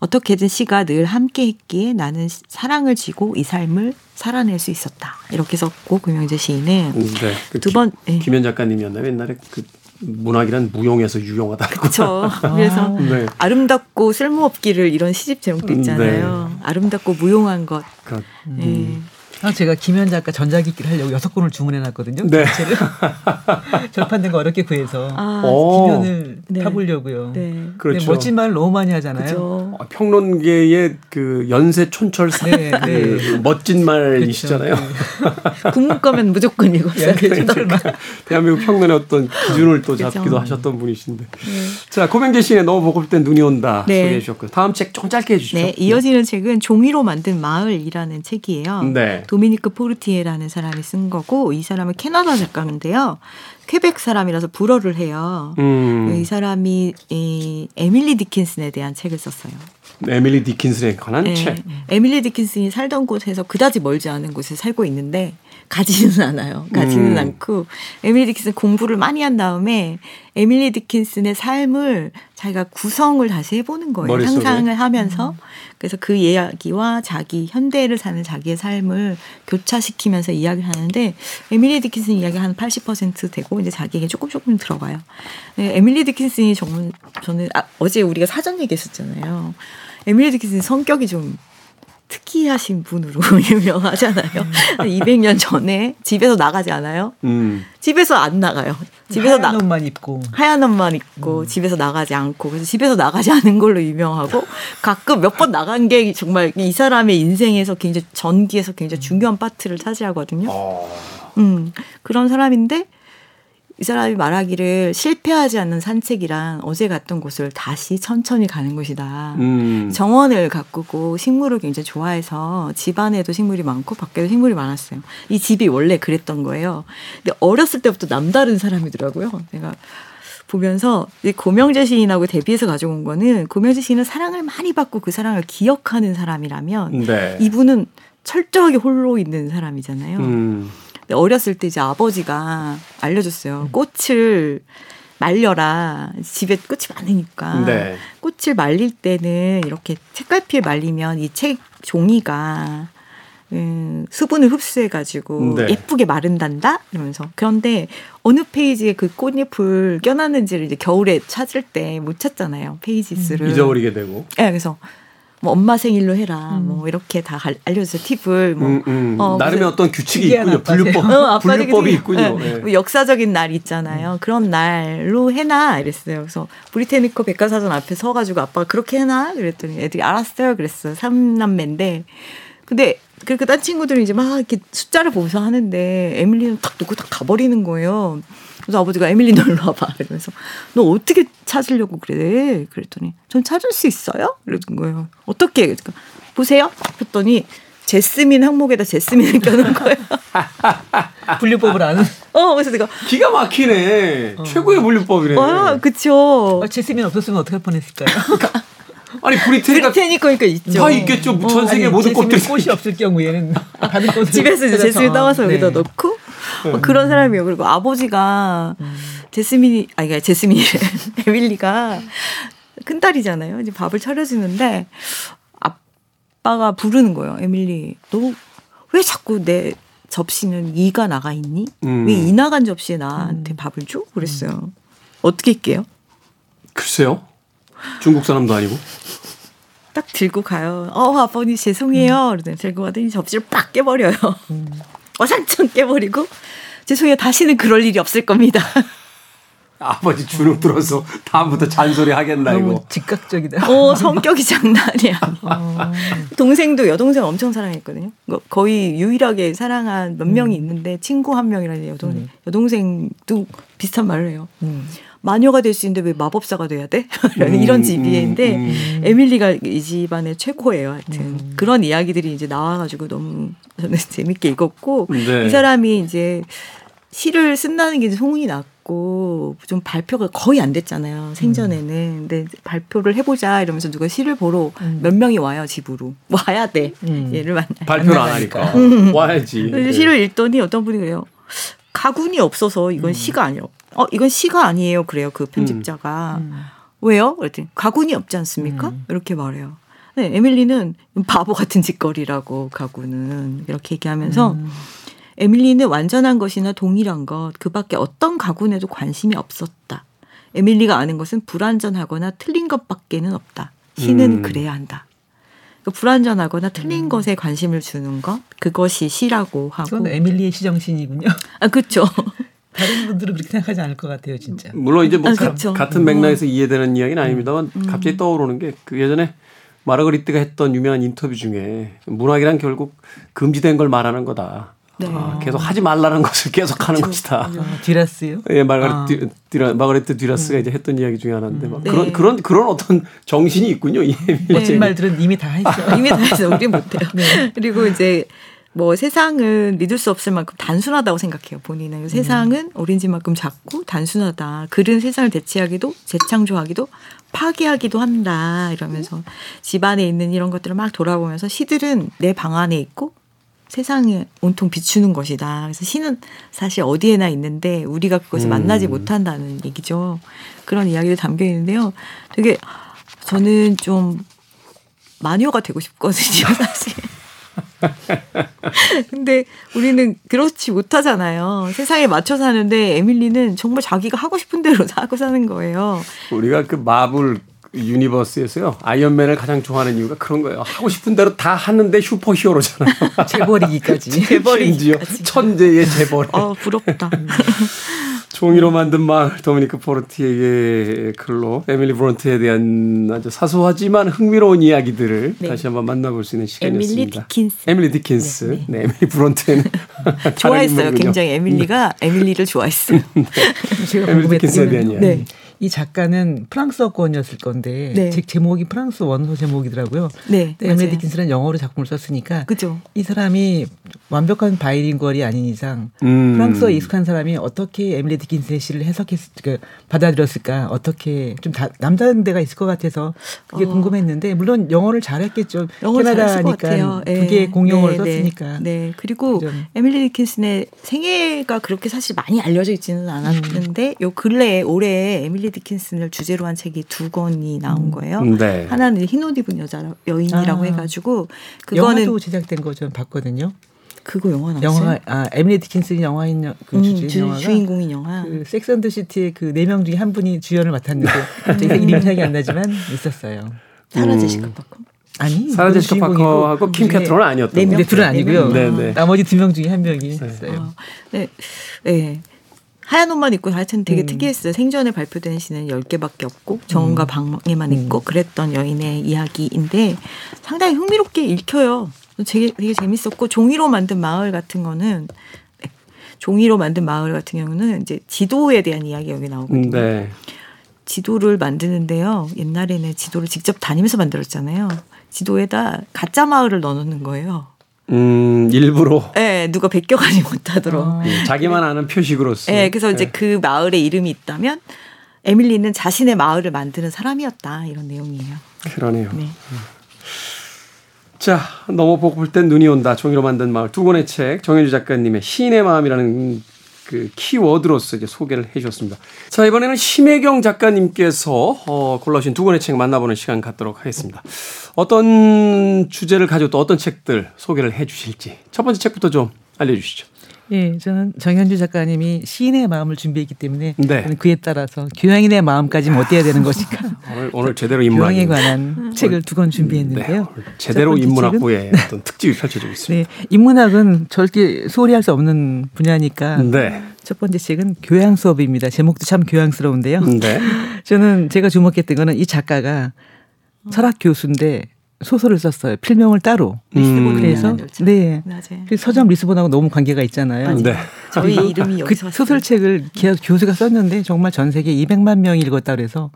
어떻게든 시가 늘 함께 했기에 나는 사랑을 쥐고 이 삶을 살아낼 수 있었다. 이렇게 썼고 금영재 시인은
네.
그두
기-
번, 예.
김현 작가님이었나요? 옛날에 그 문학이란 무용에서 유용하다고.
그렇죠. 그래서
네.
아름답고 쓸모없기를 이런 시집 제목도 있잖아요.
네.
아름답고 무용한 것.
그,
예.
아, 제가 김현 작가 전자기기를 하려고 여섯 권을 주문해 놨거든요.
네.
전체를. 절판된 거 어렵게 구해서
아,
오.
김현을
네.
타보려고요.
네.
그렇죠.
멋진 말 너무 많이 하잖아요.
그죠.
어, 평론계의 그 연세 촌철사
네, 네.
그 멋진 말이시잖아요.
그렇죠.
국문 거면 무조건 읽었어요.
네.
대한민국 평론의 어떤 기준을 또. 잡기도 하셨던 분이신데. 자, 고명재 시인의 너무 보고 싶을 땐 눈이 온다
네.
소개해 주셨고요. 다음 책 조금 짧게 해 주시죠.
네, 이어지는 책은 종이로 만든 마을이라는 책이에요.
네.
도미니크 포르티에라는 사람이 쓴 거고 이 사람은 캐나다 작가인데요. 퀘벡 사람이라서 불어를 해요.
음,
이 사람이 이 에밀리 디킨슨에 대한 책을 썼어요.
에밀리 디킨슨에 관한
네.
책.
에밀리 디킨슨이 살던 곳에서 그다지 멀지 않은 곳에 살고 있는데 가지는 않아요. 가지는
음.
않고 에밀리 디킨슨 공부를 많이 한 다음에 에밀리 디킨슨의 삶을 자기가 구성을 다시 해보는 거예요.
머릿속에?
상상을 하면서 그래서 그 이야기와 자기 현대를 사는 자기의 삶을 교차시키면서 이야기를 하는데 에밀리 디킨슨 이야기 한 80% 되고 이제 자기에게 조금 조금 들어가요. 네, 에밀리 디킨슨이 정말 저는 아, 어제 우리가 사전 얘기했었잖아요. 에밀리 디킨슨 성격이 좀 특이하신 분으로 유명하잖아요. 한 200년 전에 집에서 나가지 않아요?
음.
집에서 안 나가요. 집에서
하얀
나
옷만 입고
하얀 옷만 입고 집에서 나가지 않고 그래서 집에서 나가지 않은 걸로 유명하고 가끔 몇 번 나간 게 정말 이 사람의 인생에서 굉장히 전기에서 굉장히 중요한 파트를 차지하거든요.
어.
음 그런 사람인데 이 사람이 말하기를 실패하지 않는 산책이란 어제 갔던 곳을 다시 천천히 가는 것이다.
음.
정원을 가꾸고 식물을 굉장히 좋아해서 집 안에도 식물이 많고 밖에도 식물이 많았어요. 이 집이 원래 그랬던 거예요. 근데 어렸을 때부터 남다른 사람이더라고요. 내가 보면서 이제 고명재 시인하고 데뷔해서 가져온 거는 고명재 시인은 사랑을 많이 받고 그 사랑을 기억하는 사람이라면
네.
이분은 철저하게 홀로 있는 사람이잖아요.
음.
근데 어렸을 때 이제 아버지가 알려줬어요. 꽃을 말려라. 집에 꽃이 많으니까.
네.
꽃을 말릴 때는 이렇게 책갈피에 말리면 이 책 종이가 음, 수분을 흡수해가지고
네.
예쁘게 마른단다 이러면서 그런데 어느 페이지에 그 꽃잎을 껴놨는지를 이제 겨울에 찾을 때 못 찾잖아요 페이지 수를
잊어버리게 되고.
예, 그래서 뭐 엄마 생일로 해라 뭐 이렇게 다 갈- 알려줘서 팁을 뭐
음, 음.
어,
나름의 어떤 규칙이 있군요. 분류법,
어,
분류법이
되게-
있군요.
네,
예.
뭐 역사적인 날 있잖아요. 그런 날로 해놔 이랬어요. 그래서 브리테니커 백과사전 앞에 서가지고 아빠가 그렇게 해놔 그랬더니 애들이 알았어요 그랬어요. 삼남매인데 근데 그렇게 딴 친구들은 이제 막 이렇게 숫자를 보면서 하는데 에밀리는 탁 놓고 딱 가버리는 거예요. 그래서 아버지가 에밀리 너 일로 와봐 이러면서 너 어떻게 찾으려고 그래? 그랬더니 전 찾을 수 있어요? 그러는 거예요. 어떻게? 그러니까 보세요. 했더니 제스민 항목에다 제스민을 껴놓은 거예요.
분류법을 아는.
어, 그래서 내가
기가 막히네. 최고의 분류법이네.
아, 그쵸.
어, 제스민 없었으면 어떻게 할 뻔했을까요?
아니 브리테니까
브리테니커니까 있죠.
다 있겠죠. 전 세계
아니,
모든 꽃들이
꽃이 없을 경우에는
집에서 이제. 제스민 따와서 여기다
네.
넣고 뭐 그런 사람이에요. 그리고 아버지가 제스민이 아니 그러니까 제스민이 에밀리가 큰 딸이잖아요. 이제 밥을 차려주는데 아빠가 부르는 거예요. 에밀리 너 왜 자꾸 내 접시는 이가 나가 있니?
음.
왜이 나간 접시에 나한테 밥을 줘? 그랬어요. 어떻게 할게요?
글쎄요. 중국 사람도 아니고.
딱 들고 가요. 어, 아버님 죄송해요. 그러더니 들고 가더니 접시를 빡 깨버려요. 와상창 깨버리고 죄송해요. 다시는 그럴 일이 없을 겁니다.
아버지 주눅 들어서 다음부터 잔소리 하겠나
너무
이거.
즉각적이다.
어, 성격이 장난이 아니야. 동생도 여동생 엄청 사랑했거든요. 거- 거의 유일하게 사랑한 몇 명이 있는데 친구 한 명이라는 여동생. 여동생도 비슷한 말을 해요.
음.
마녀가 될 수 있는데 왜 마법사가 돼야 돼?
음,
이런 집이인데
음,
에밀리가 이 집안의 최고예요. 하여튼 그런 이야기들이 이제 나와가지고 너무 저는 재밌게 읽었고
네.
이 사람이 이제 시를 쓴다는 게 이제 소문이 났고 좀 발표가 거의 안 됐잖아요 생전에는. 근데 이제 발표를 해보자 이러면서 누가 시를 보러 몇 명이 와요 집으로 와야 돼
음.
얘를 만나.
발표를 안 하니까 와야지. 네.
시를 읽더니 어떤 분이 그래요. 가군이 없어서 이건 시가 아니에요. 어, 이건 시가 아니에요. 그래요. 그 편집자가. 왜요? 그랬더니 가군이 없지 않습니까? 이렇게 말해요. 네, 에밀리는 바보 같은 짓거리라고 가구는 이렇게 얘기하면서 에밀리는 완전한 것이나 동일한 것, 그 밖에 어떤 가군에도 관심이 없었다. 에밀리가 아는 것은 불완전하거나 틀린 것밖에는 없다. 시는
음.
그래야 한다. 그러니까 불완전하거나 틀린 것에 관심을 주는 것, 그것이 시라고 하고.
그건 에밀리의 시정신이군요.
아, 그렇죠.
다른 분들은 그렇게 생각하지 않을 것 같아요, 진짜.
물론 이제 뭐
아,
가-
그쵸.
같은 맥락에서 이해되는 이야기는 아닙니다만 갑자기 떠오르는 게 그 예전에 마르거리트가 했던 유명한 인터뷰 중에 문학이란 결국 금지된 걸 말하는 거다.
네.
아, 계속 하지 말라는 것을 계속 하는 것이다.
아, 디라스요?
예, 마르가레트
아.
디- 디라, 마르가레트 듀라스가 이제 했던 이야기 중에 하나인데 막
네.
그런 그런 그런 어떤 정신이 있군요. 이
멋진 말들은 이미 다 했죠.
이미 다 해서 우리 못해요.
네.
그리고 이제 뭐 세상은 믿을 수 없을 만큼 단순하다고 생각해요. 본인은
음.
세상은 오렌지만큼 작고 단순하다. 글은 세상을 대체하기도 재창조하기도 파괴하기도 한다. 이러면서 집안에 있는 이런 것들을 막 돌아보면서 시들은 내 방 안에 있고 세상에 온통 비추는 것이다. 그래서 시는 사실 어디에나 있는데 우리가 그것을
음.
만나지 못한다는 얘기죠. 그런 이야기도 담겨 있는데요. 되게 저는 좀 마녀가 되고 싶거든요, 사실. 근데 우리는 그렇지 못하잖아요. 세상에 맞춰 사는데 에밀리는 정말 자기가 하고 싶은 대로 하고 사는 거예요.
우리가 그 마블 유니버스에서요 아이언맨을 가장 좋아하는 이유가 그런 거예요. 하고 싶은 대로 다 하는데 슈퍼히어로잖아요.
재버리기까지.
심지어 천재의 재벌.
어, 부럽다.
종이로 만든 마을 도미니크 포르티에 글로 에밀리 브론트에 대한 아주 사소하지만 흥미로운 이야기들을
네.
다시 한번 만나볼 수 있는 시간이었습니다.
에밀리 디킨스.
에밀리 디킨스. 네, 에밀리 브론트에는
좋아했어요. 굉장히 에밀리가 에밀리를 좋아했어요.
제가
에밀리 디킨슨에 대한 이야기.
이 작가는 프랑스어권이었을 건데
네.
제 제목이 프랑스 원서 제목이더라고요.
네, 맞아요.
디킨슨은 영어로 작품을 썼으니까
그죠.
이 사람이 완벽한 bilingual이 아닌 이상
음.
프랑스어 익숙한 사람이 어떻게 에밀리 디킨슨의 시를 해석했 그 받아들였을까 어떻게 좀 다, 남다른 데가 있을 것 같아서 그게
어.
궁금했는데 물론 영어를 잘했겠죠
영어
캐나다니까 개의 공용어를
네, 네.
썼으니까
네. 그리고
그죠.
에밀리 디킨슨의 생애가 그렇게 사실 많이 알려져 있지는 않았는데 요 근래에 올해 에밀리 디킨슨을 주제로 한 책이 두 권이 나온 거예요.
네.
하나는 흰옷 입은 여자 여인이라고
아.
해가지고 그거는
영화도 제작된 거 좀 봤거든요.
그거 영화 나왔어요.
영화 아 에밀리 디킨슨이 영화인 여- 그
음,
주제
주,
영화가
주인공인 영화.
그 섹스앤드 시티의 그 네 명 중에 한 분이 주연을 맡았는데 갑자기 이름이 생각이 안 나지만 있었어요.
사라
음.
제시카 파커.
아니
사라 제시카 파커하고
킴그 중에
캐트럴은 아니었던
네
거.
명.
네 둘은 아니고요.
네, 네.
나머지 두 명 중에 한 명이 있어요.
어, 네, 네. 하얀 옷만 입고 하여튼 되게
음.
특이했어요. 생전에 발표된 시는 10개밖에 없고 정원가 방에만 있고 그랬던 여인의 이야기인데 상당히 흥미롭게 읽혀요. 되게, 되게 재밌었고 종이로 만든 마을 같은 거는 네, 종이로 만든 마을 같은 경우는 이제 지도에 대한 이야기 여기 나오거든요.
네.
지도를 만드는데요. 옛날에는 지도를 직접 다니면서 만들었잖아요. 지도에다 가짜 마을을 넣어놓는 거예요.
음, 일부러
예, 누가 베껴가지 못하도록.
어.
음, 자기만 아는 표식으로서.
예, 그래서 이제 그 마을에 이름이 있다면 에밀리는 자신의 마을을 만드는 사람이었다 이런 내용이에요.
그러네요.
네.
자, 너무 보고 볼 땐 눈이 온다. 종이로 만든 마을 두 권의 책 정현주 작가님의 시인의 마음이라는 그 키워드로서 이제 소개를 해 주셨습니다. 자, 이번에는 심혜경 작가님께서 어, 골라주신 두 권의 책 만나보는 시간 갖도록 하겠습니다. 어떤 주제를 가지고 또 어떤 책들 소개를 해 주실지 첫 번째 책부터 좀 알려주시죠.
예, 저는 정현주 작가님이 시인의 마음을 준비했기 때문에
네.
그에 따라서 교양인의 마음까지는 어때야 되는 것인가
오늘, 오늘 제대로
교양에
인문학
관한 책을 두권
네,
준비했는데요.
오늘 제대로 인문학부의 어떤 특집이 펼쳐지고 있습니다.
네, 인문학은 절대 소홀히 할 수 없는 분야니까
네.
첫 번째 책은 교양 수업입니다. 제목도 참 교양스러운데요.
네.
저는 제가 주목했던 거는 이 작가가 철학 교수인데 소설을 썼어요. 필명을 따로.
음.
그래서. 네.
맞아요.
그 서점 리스본하고 너무 관계가 있잖아요.
네.
저희 이름이
그
여기서
소설책을 계속 교수가 썼는데 정말 전 세계 200만 명이 읽었다 그래서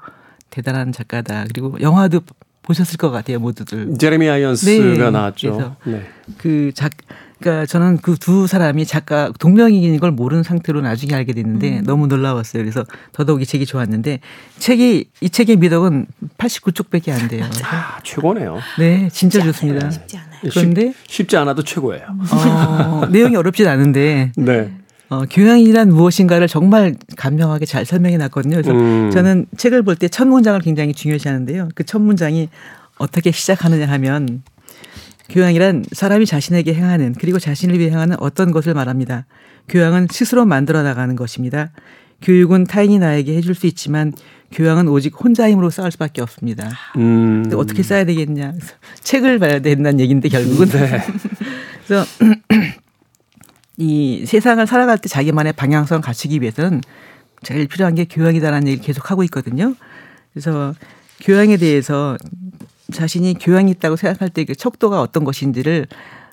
대단한 작가다. 그리고 영화도 보셨을 것 같아요, 모두들.
제레미 아이언스가
네.
나왔죠. 네.
그 작, 그러니까 저는 그 두 사람이 작가 동명이인 걸 모르는 상태로 나중에 알게 됐는데 너무 놀라웠어요. 그래서 더더욱 이 책이 좋았는데 책이 이 책의 미덕은 89쪽밖에 안 돼요.
아, 최고네요.
네, 진짜 좋습니다.
쉽지 않아요.
그런데
쉽, 쉽지 않아도 최고예요.
어, 내용이 어렵진 않은데
네.
어, 교양이란 무엇인가를 정말 간명하게 잘 설명해 놨거든요. 그래서
음.
저는 책을 볼 때 첫 문장을 굉장히 중요시 하는데요. 그 첫 문장이 어떻게 시작하느냐 하면 교양이란 사람이 자신에게 행하는 그리고 자신을 위해 행하는 어떤 것을 말합니다. 교양은 스스로 만들어 나가는 것입니다. 교육은 타인이 나에게 해줄 수 있지만 교양은 오직 혼자 힘으로 쌓을 수밖에 없습니다.
음.
근데 어떻게 써야 되겠냐. 책을 봐야 된다는 얘기인데 결국은.
네.
그래서 이 세상을 살아갈 때 자기만의 방향성을 갖추기 위해서는 제일 필요한 게 교양이다라는 얘기를 계속 하고 있거든요. 그래서 교양에 대해서 자신이 교양이 있다고 생각할 때 그 척도가 어떤 것인지를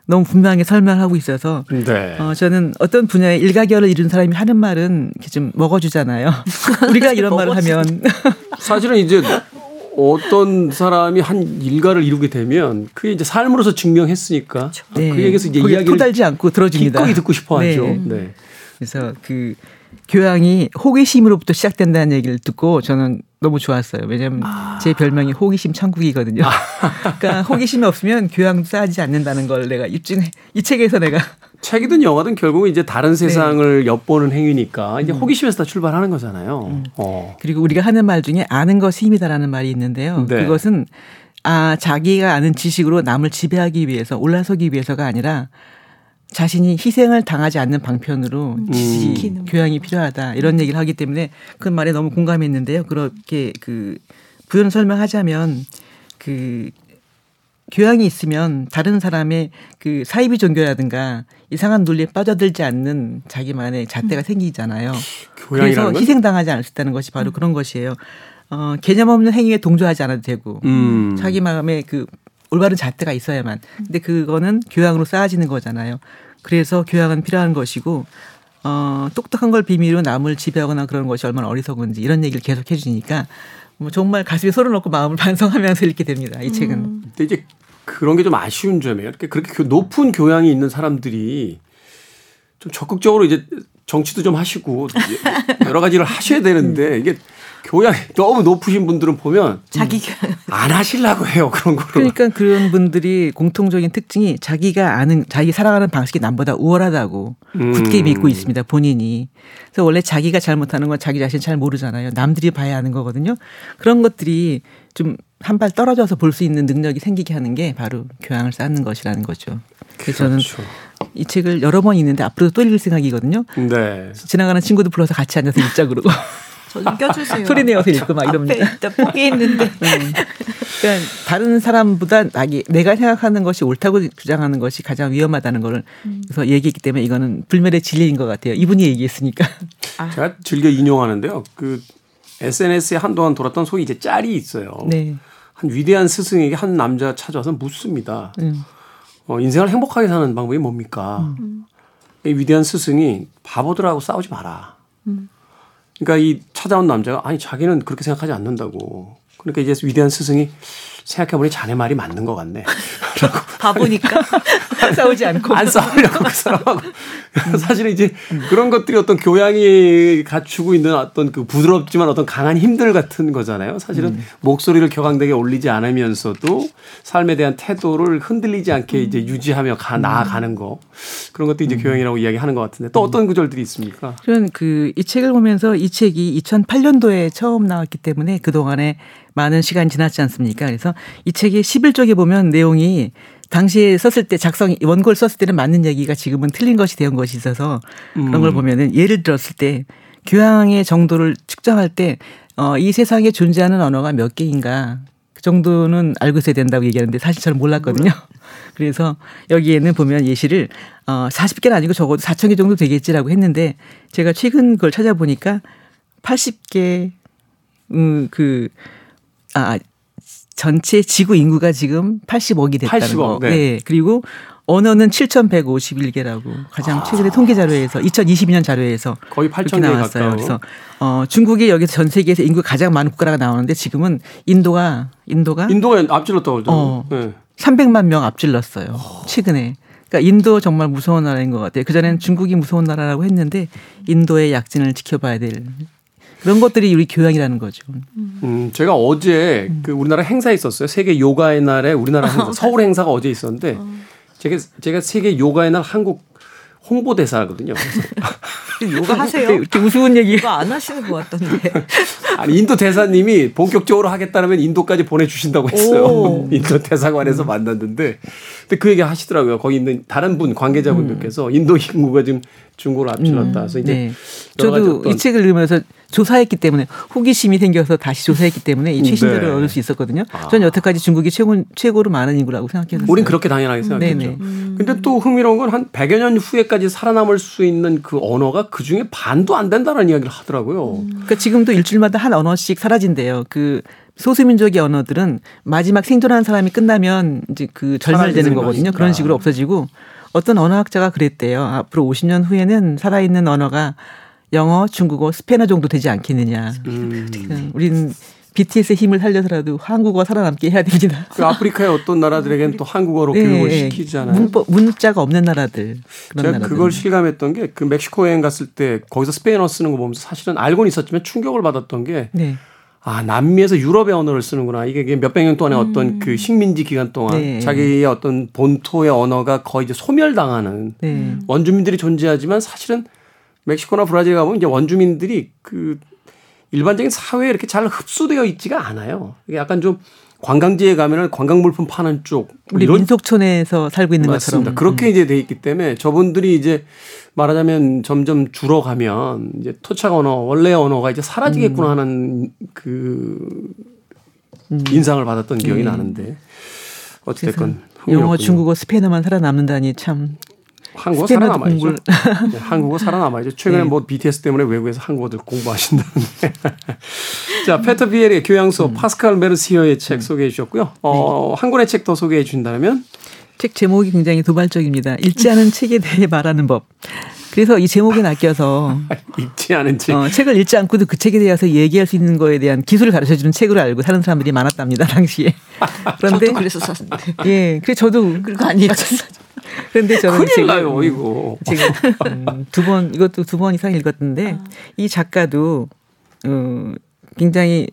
너무 분명하게 설명하고 있어서
네.
어, 저는 어떤 분야에 일가견을 이룬 사람이 하는 말은 이렇게 좀 먹어주잖아요. 우리가 이런 말을 하면
사실은 이제 어떤 사람이 한 일가를 이루게 되면 그게 이제 삶으로서 증명했으니까 그 얘기에서 이제 이야기를
토달지 않고 들어줍니다.
기꺼이 듣고 싶어 하죠.
네.
네.
그래서 그 교양이 호기심으로부터 시작된다는 얘기를 듣고 저는 너무 좋았어요. 왜냐하면 제 별명이 호기심 천국이거든요. 그러니까 호기심이 없으면 교양 쌓이지 않는다는 걸 내가 입증해 이 책에서 내가
책이든 영화든 결국은 이제 다른
네.
세상을 엿보는 행위니까
음.
이제 호기심에서 다 출발하는 거잖아요. 어.
그리고 우리가 하는 말 중에 아는 것이 힘이다라는 말이 있는데요.
네.
그것은 아 자기가 아는 지식으로 남을 지배하기 위해서 올라서기 위해서가 아니라 자신이 희생을 당하지 않는 방편으로 지식,
지키는
교양이 필요하다 이런 얘기를 하기 때문에 그 말에 너무 공감했는데요. 그렇게 그 부연 설명하자면 그 교양이 있으면 다른 사람의 그 사이비 종교라든가 이상한 논리에 빠져들지 않는 자기만의 잣대가 생기잖아요. 그래서 희생당하지 않을 수 있다는 것이 바로 그런 것이에요. 어, 개념 없는 행위에 동조하지 않아도 되고
음.
자기 마음에 그 올바른 잣대가 있어야만. 근데 그거는 교양으로 쌓아지는 거잖아요. 그래서 교양은 필요한 것이고 어, 똑똑한 걸 비밀로 남을 지배하거나 그런 것이 얼마나 어리석은지 이런 얘기를 계속 해주니까 뭐 정말 가슴에 손을 넣고 마음을 반성하면서 읽게 됩니다. 이 책은.
음.
근데 이제 그런 게 좀 아쉬운 점이에요. 이렇게 그렇게 교- 높은 교양이 있는 사람들이 좀 적극적으로 이제 정치도 좀 하시고 여러 가지를 하셔야 되는데 이게 교양이 너무 높으신 분들은 보면
자기 교양.
안 하시려고 해요 그런 거를.
그러니까 그런 분들이 공통적인 특징이 자기가 아는 자기 살아가는 방식이 남보다 우월하다고
음.
굳게 믿고 있습니다 본인이. 그래서 원래 자기가 잘못하는 건 자기 자신 잘 모르잖아요. 남들이 봐야 하는 거거든요. 그런 것들이 좀 한 발 떨어져서 볼 수 있는 능력이 생기게 하는 게 바로 교양을 쌓는 것이라는 거죠. 그래서 저는
그렇죠.
이 책을 여러 번 읽는데 앞으로도 또 읽을 생각이거든요.
네.
지나가는 친구도 불러서 같이 앉아서 읽자 그러고
저좀 껴주세요.
소리 내어서 읽고 막
앞에
이럽니다.
있다 포기 있는데.
음. 그러니까 다른 사람보다 나기 내가 생각하는 것이 옳다고 주장하는 것이 가장 위험하다는 거를 그래서 얘기했기 때문에 이거는 불멸의 진리인 것 같아요. 이분이 얘기했으니까.
제가 즐겨 인용하는데요. 그 SNS에 한동안 돌았던 소위 이제 짤이 있어요.
네.
한 위대한 스승에게 한 남자 찾아와서 묻습니다.
음.
어, 인생을 행복하게 사는 방법이 뭡니까? 이 위대한 스승이 바보들하고 싸우지 마라. 그러니까 이 찾아온 남자가 아니 자기는 그렇게 생각하지 않는다고. 그러니까 이제 위대한 스승이 생각해보니 자네 말이 맞는 것 같네.
바보니까.
싸우지 않고.
안 싸우려고 그 사람하고. 사실은 이제 그런 것들이 어떤 교양이 갖추고 있는 어떤 그 부드럽지만 어떤 강한 힘들 같은 거잖아요. 사실은 목소리를 격앙되게 올리지 않으면서도 삶에 대한 태도를 흔들리지 않게 이제 유지하며 가, 나아가는 거. 그런 것도 이제 교양이라고 이야기하는 것 같은데 또 어떤 구절들이 있습니까?
그런 그 이 책을 보면서 이 책이 2008년도에 처음 나왔기 때문에 그 동안에 많은 시간이 지났지 않습니까? 그래서 이 책의 11쪽에 보면 내용이 당시에 썼을 때 작성 원고를 썼을 때는 맞는 얘기가 지금은 틀린 것이 되는 것이 있어서 그런 걸 보면은 예를 들었을 때 교양의 정도를 측정할 때 어, 이 세상에 존재하는 언어가 몇 개인가 그 정도는 알고 있어야 된다고 얘기하는데 사실 저는 몰랐거든요. 그래서 여기에는 보면 예시를 어 40개는 아니고 적어도 4천 개 정도 되겠지라고 했는데 제가 최근 걸 찾아보니까 80개 음그 아 전체 지구 인구가 지금 80억이 됐다는
80억,
거.
네.
네. 그리고 언어는 7,151개라고 가장 최근에 통계 자료에서 2022년 자료에서
거의
이렇게
8천 개
나왔어요.
가까워.
그래서 어 중국이 여기서 전 세계에서 인구가 가장 많은 국가가 나오는데 지금은 인도가 인도가
인도가 앞질렀다고 그러죠.
어.
네.
300만 명 앞질렀어요. 최근에. 그러니까 인도 정말 무서운 나라인 것 같아요. 그전에는 중국이 무서운 나라라고 했는데 인도의 약진을 지켜봐야 될 그런 것들이 우리 교양이라는 거죠.
음, 제가 어제 그 우리나라 행사에 있었어요. 세계 요가의 날에 우리나라 행사, 서울 행사가 어제 있었는데 제가 제가 세계 요가의 날 한국 홍보대사거든요.
요가 하세요?
이렇게 우스운 얘기.
이거 안 하시는 것 같던데.
아니 인도 대사님이 본격적으로 하겠다면 인도까지 보내주신다고 했어요.
오.
인도 대사관에서 만났는데, 근데 그 얘기 하시더라고요. 거기 있는 다른 분 관계자분들께서 인도 인구가 지금 중국을 앞질렀다. 그래서 이제
네. 저도 이 책을 읽으면서 조사했기 때문에 호기심이 생겨서 다시 조사했기 때문에 이 최신들을
네.
얻을 수 있었거든요. 저는 여태까지 중국이 최고 최고로 많은 인구라고 생각했어요.
우린 그렇게 당연하게 생각했죠.
네네.
근데 또 흥미로운 건 한 100여 년 후에까지 살아남을 수 있는 그 언어가 그 중에 반도 안 된다는 이야기를 하더라고요.
그러니까 지금도 일주일마다 한 언어씩 사라진대요. 그 소수민족의 언어들은 마지막 생존하는 사람이 끝나면 이제 그 절멸되는 거거든요. 그런 식으로 없어지고 어떤 언어학자가 그랬대요. 앞으로 50년 후에는 살아있는 언어가 영어, 중국어, 스페인어 정도 되지 않겠느냐.
음.
그냥 우리는 BTS의 힘을 살려서라도 한국어가 살아남게 해야 됩니다.
그 아프리카의 어떤 나라들에겐 또 한국어로
네,
교육을
네.
시키잖아요.
문법, 문자가 없는 나라들. 그런
제가
나라들.
그걸 실감했던 게 그 멕시코 여행 갔을 때 거기서 스페인어 쓰는 거 보면서 사실은 알고는 있었지만 충격을 받았던 게
네.
아, 남미에서 유럽의 언어를 쓰는구나. 이게 몇백 년 동안의 어떤 그 식민지 기간 동안
네.
자기의 어떤 본토의 언어가 거의 이제 소멸당하는
네.
원주민들이 존재하지만 사실은 멕시코나 브라질 가보면 이제 원주민들이 그 일반적인 사회에 이렇게 잘 흡수되어 있지가 않아요. 이게 약간 좀 관광지에 가면은 관광 물품 파는 쪽
우리 민속촌에서 살고 있는
맞습니다.
것처럼. 음.
그렇게 이제 돼 있기 때문에 저분들이 이제 말하자면 점점 줄어가면 이제 토착 언어 원래 언어가 이제
음.
사라지겠구나 하는 그 인상을 받았던 기억이 나는데 어찌됐건
영어. 중국어, 스페인어만 살아남는다니 참.
한국어 살아남아야죠.
공부를-
네, 한국어 살아남아야죠. 최근에
네.
뭐 BTS 때문에 외국에서 한국어들 공부하신다는데. 자, 페터 비엘의 교양서
음.
파스칼 메르시어의 책 소개해 주셨고요. 어, 한 권의 책 더 소개해 준다면
책 제목이 굉장히 도발적입니다. 읽지 않은 책에 대해 말하는 법. 그래서 이 제목에 낚여서
읽지 않은 책.
어, 책을 읽지 않고도 그 책에 대해서 얘기할 수 있는 거에 대한 기술을 가르쳐 주는 책으로 알고 사는 사람들이 많았답니다 당시에.
그런데 저도 그래서 샀는데.
예, 그래 저도
안 읽었어요.
그런데 저는
큰일 나요 이거.
제가 음, 두번 이것도 두 번 이상 읽었는데 아. 이 작가도 어, 굉장히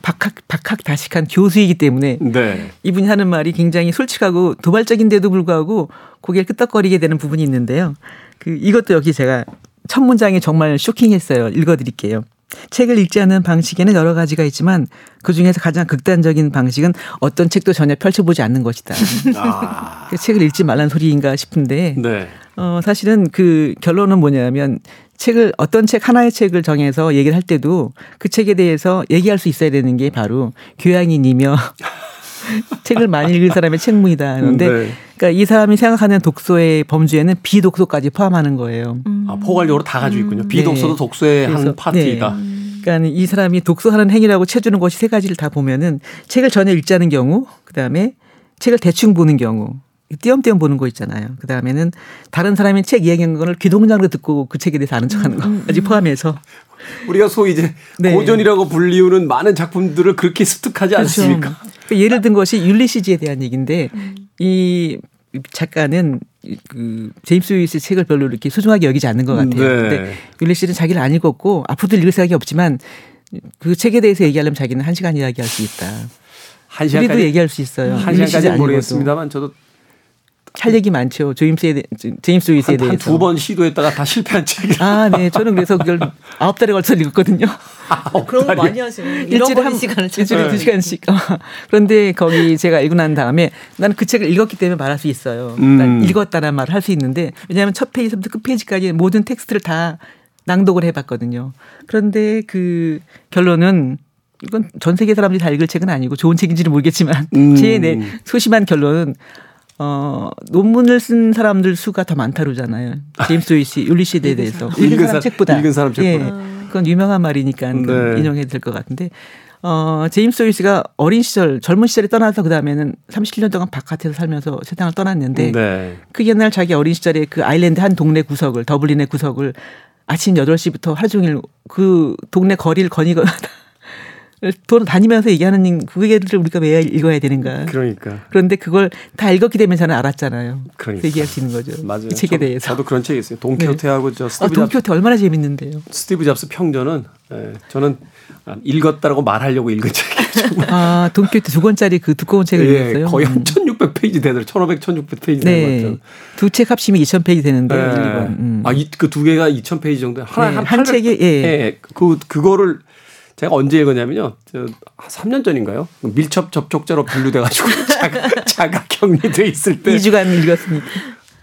박학 박학다식한 교수이기 때문에 네. 이분이 하는 말이 굉장히 솔직하고 도발적인데도 불구하고 고개를 끄덕거리게 되는 부분이 있는데요. 그 이것도 역시 제가 첫 문장이 정말 쇼킹했어요. 읽어드릴게요. 책을 읽지 않는 방식에는 여러 가지가 있지만 그 중에서 가장 극단적인 방식은 어떤 책도 전혀 펼쳐보지 않는 것이다. 아. 그 책을 읽지 말란 소리인가 싶은데 네. 어, 사실은 그 결론은 뭐냐면 책을 어떤 책 하나의 책을 정해서 얘기를 할 때도 그 책에 대해서 얘기할 수 있어야 되는 게 바로 교양인이며 책을 많이 읽은 사람의 책무이다. 그런데 네. 그러니까 이 사람이 생각하는 독서의 범주에는 비독서까지 포함하는 거예요.
음. 아, 포괄적으로 다 가지고 있군요. 비독서도 네. 독서의 한 파트이다. 네.
그러니까 이 사람이 독서하는 행위라고 쳐주는 것이 세 가지를 다 보면은 책을 전혀 읽지 않은 경우, 그 다음에 책을 대충 보는 경우, 띄엄띄엄 보는 거 있잖아요. 그 다음에는 다른 사람이 책 이야기하는 거를 귀동냥으로 듣고 그 책에 대해서 아는 척하는 거까지 음, 음, 포함해서
우리가 소위 이제 네. 고전이라고 불리우는 많은 작품들을 그렇게 습득하지 그렇죠. 않습니까?
그러니까 예를 든 것이 율리시즈에 대한 얘기인데 음. 이 작가는 그 제임스 윌스 책을 별로 이렇게 소중하게 여기지 않는 것 같아요. 네. 근데 율리시즈는 자기를 안 읽었고 앞으로도 읽을 생각이 없지만 그 책에 대해서 얘기하려면 자기는 한 시간 이야기할 수 있다. 한 시간까지 우리도 얘기할 수 있어요.
한 시간까지 모르겠습니다만 저도
할 얘기 많죠. 제임스에 대, 제임스 조이스에 대해서
두번 시도했다가 다 실패한 책.
아, 네. 저는 그래서 그걸 아홉 달에 걸쳐 읽었거든요.
아, 그런 거 많이 하세요. 일주일에 한 시간을
일주일에 두 시간씩. 그런데 거기 제가 읽고 난 다음에 나는 그 책을 읽었기 때문에 말할 수 있어요. 음. 읽었다는 말을 할 수 있는데 왜냐하면 첫 페이지부터 끝 페이지까지 모든 텍스트를 다 낭독을 해봤거든요. 그런데 그 결론은 이건 전 세계 사람들이 다 읽을 책은 아니고 좋은 책인지는 모르겠지만 음. 제 네, 소심한 결론은 어, 논문을 쓴 사람들 수가 더 많다 그러잖아요. 제임스 조이스 율리시스에 대해서. 읽은 사람 책보다.
읽은 사람 책보다. 예.
그건 유명한 말이니까 네. 인용해도 될 것 같은데 어, 제임스 조이스가 어린 시절, 젊은 시절에 떠나서 그 다음에는 37년 동안 바깥에서 살면서 세상을 떠났는데 네. 그 옛날 자기 어린 시절에 그 아일랜드 한 동네 구석을, 더블린의 구석을 아침 8시부터 하루 종일 그 동네 거리를 거니거나 돌아다니면서 얘기하는 그게를 우리가 왜 읽어야 되는가.
그러니까.
그런데 그걸 다 읽었기 때문에 저는 알았잖아요. 그러니까. 얘기할 수 있는 거죠.
맞아요.
이 책에 대해서.
저도 그런 책이 있어요. 돈키호테하고 네. 저 스티브 아,
돈키호테 얼마나 재밌는데요.
스티브 잡스 평전은 예, 저는 읽었다라고 말하려고 읽은 책이에요.
아, 돈키호테 두 권짜리 그 두꺼운 책을 예, 읽었어요?
거의 한 1600페이지 음. 되더라고요. 1500, 1600페이지 네.
두책 합치면 2000페이지 되는데. 네. 음.
아, 그 두 개가 2000페이지 정도.
하나, 네. 한, 한 책에, 예.
예. 그, 그거를 제가 언제 읽었냐면요. 저 3년 전인가요? 밀접 접촉자로 분류돼가지고 자가, 자가 격리돼 있을 때.
2주간 읽었습니다.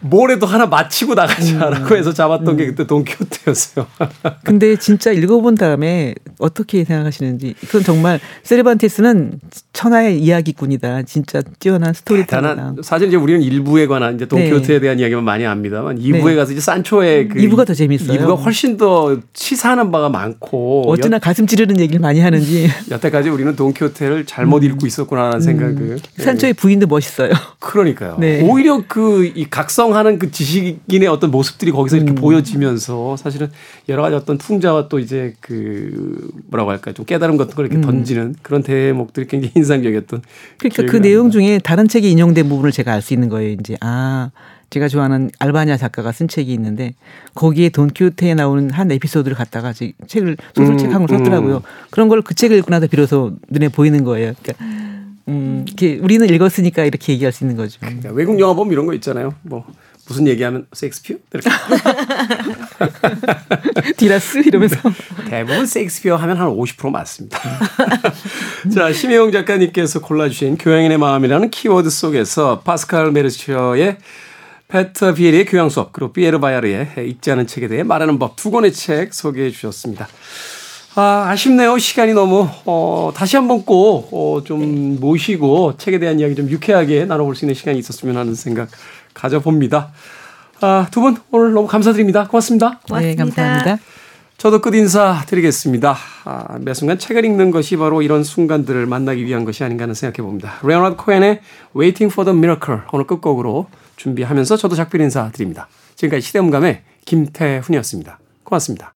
뭐래도 하나 마치고 나가자라고 음. 해서 잡았던 음. 게 그때 돈키호테였어요.
근데 진짜 읽어본 다음에 어떻게 생각하시는지 그건 정말 세르반테스는 천하의 이야기꾼이다. 진짜 뛰어난 스토리텔러다.
사실 이제 우리는 일부에 관한 이제 돈키호테에 네. 대한 이야기만 많이 압니다만 이부에 네. 가서 이제 산초의 그
이부가 더 재밌어요.
이부가 훨씬 더 시사하는 바가 많고
어쩌나 여, 가슴 찌르는 얘기를 많이 하는지
여태까지 우리는 돈키호테를 잘못 음. 읽고 있었구나라는 음. 생각을
산초의 부인도 멋있어요.
그러니까 네. 오히려 그 이 각성 형성하는 그 지식인의 어떤 모습들이 거기서 이렇게 음. 보여지면서 사실은 여러 가지 어떤 풍자와 또 이제 그 뭐라고 할까 좀 깨달음 같은 걸 이렇게 음. 던지는 그런 대목들이 굉장히 인상적이었던.
그러니까 그 내용 중에 다른 책에 인용된 부분을 제가 알 수 있는 거예요. 이제 아 제가 좋아하는 알바냐 작가가 쓴 책이 있는데 거기에 돈키호테에 나오는 한 에피소드를 갖다가 책을 소설책 음, 썼더라고요. 음. 그런 걸 그 책을 읽고 나서 비로소 눈에 보이는 거예요. 그러니까 음, 이렇게 우리는 읽었으니까 이렇게 얘기할 수 있는 거죠.
그러니까 외국 영화 보면 이런 거 있잖아요. 뭐 무슨 얘기하면 섹스피어? 이렇게.
디라스 이러면서
대부분 섹스피어 하면 한 50% 맞습니다. 자, 심혜영 작가님께서 골라주신 교양인의 마음이라는 키워드 속에서 파스칼 메르시어의 페터 비에리의 교양 수업 그리고 피에르 바야르의 읽지 않은 책에 대해 말하는 법 두 권의 책 소개해 주셨습니다. 아, 아쉽네요. 시간이 너무, 어, 다시 한번 꼭, 어, 좀 모시고 책에 대한 이야기 좀 유쾌하게 나눠볼 수 있는 시간이 있었으면 하는 생각 가져봅니다. 아, 두 분 오늘 너무 감사드립니다. 고맙습니다.
고맙습니다.
네, 감사합니다.
저도 끝 인사 드리겠습니다. 아, 매 순간 책을 읽는 것이 바로 이런 순간들을 만나기 위한 것이 아닌가 하는 생각해 봅니다. 레오나드 코엔의 Waiting for the Miracle 오늘 끝곡으로 준비하면서 저도 작별 인사 드립니다. 지금까지 시대음감의 김태훈이었습니다. 고맙습니다.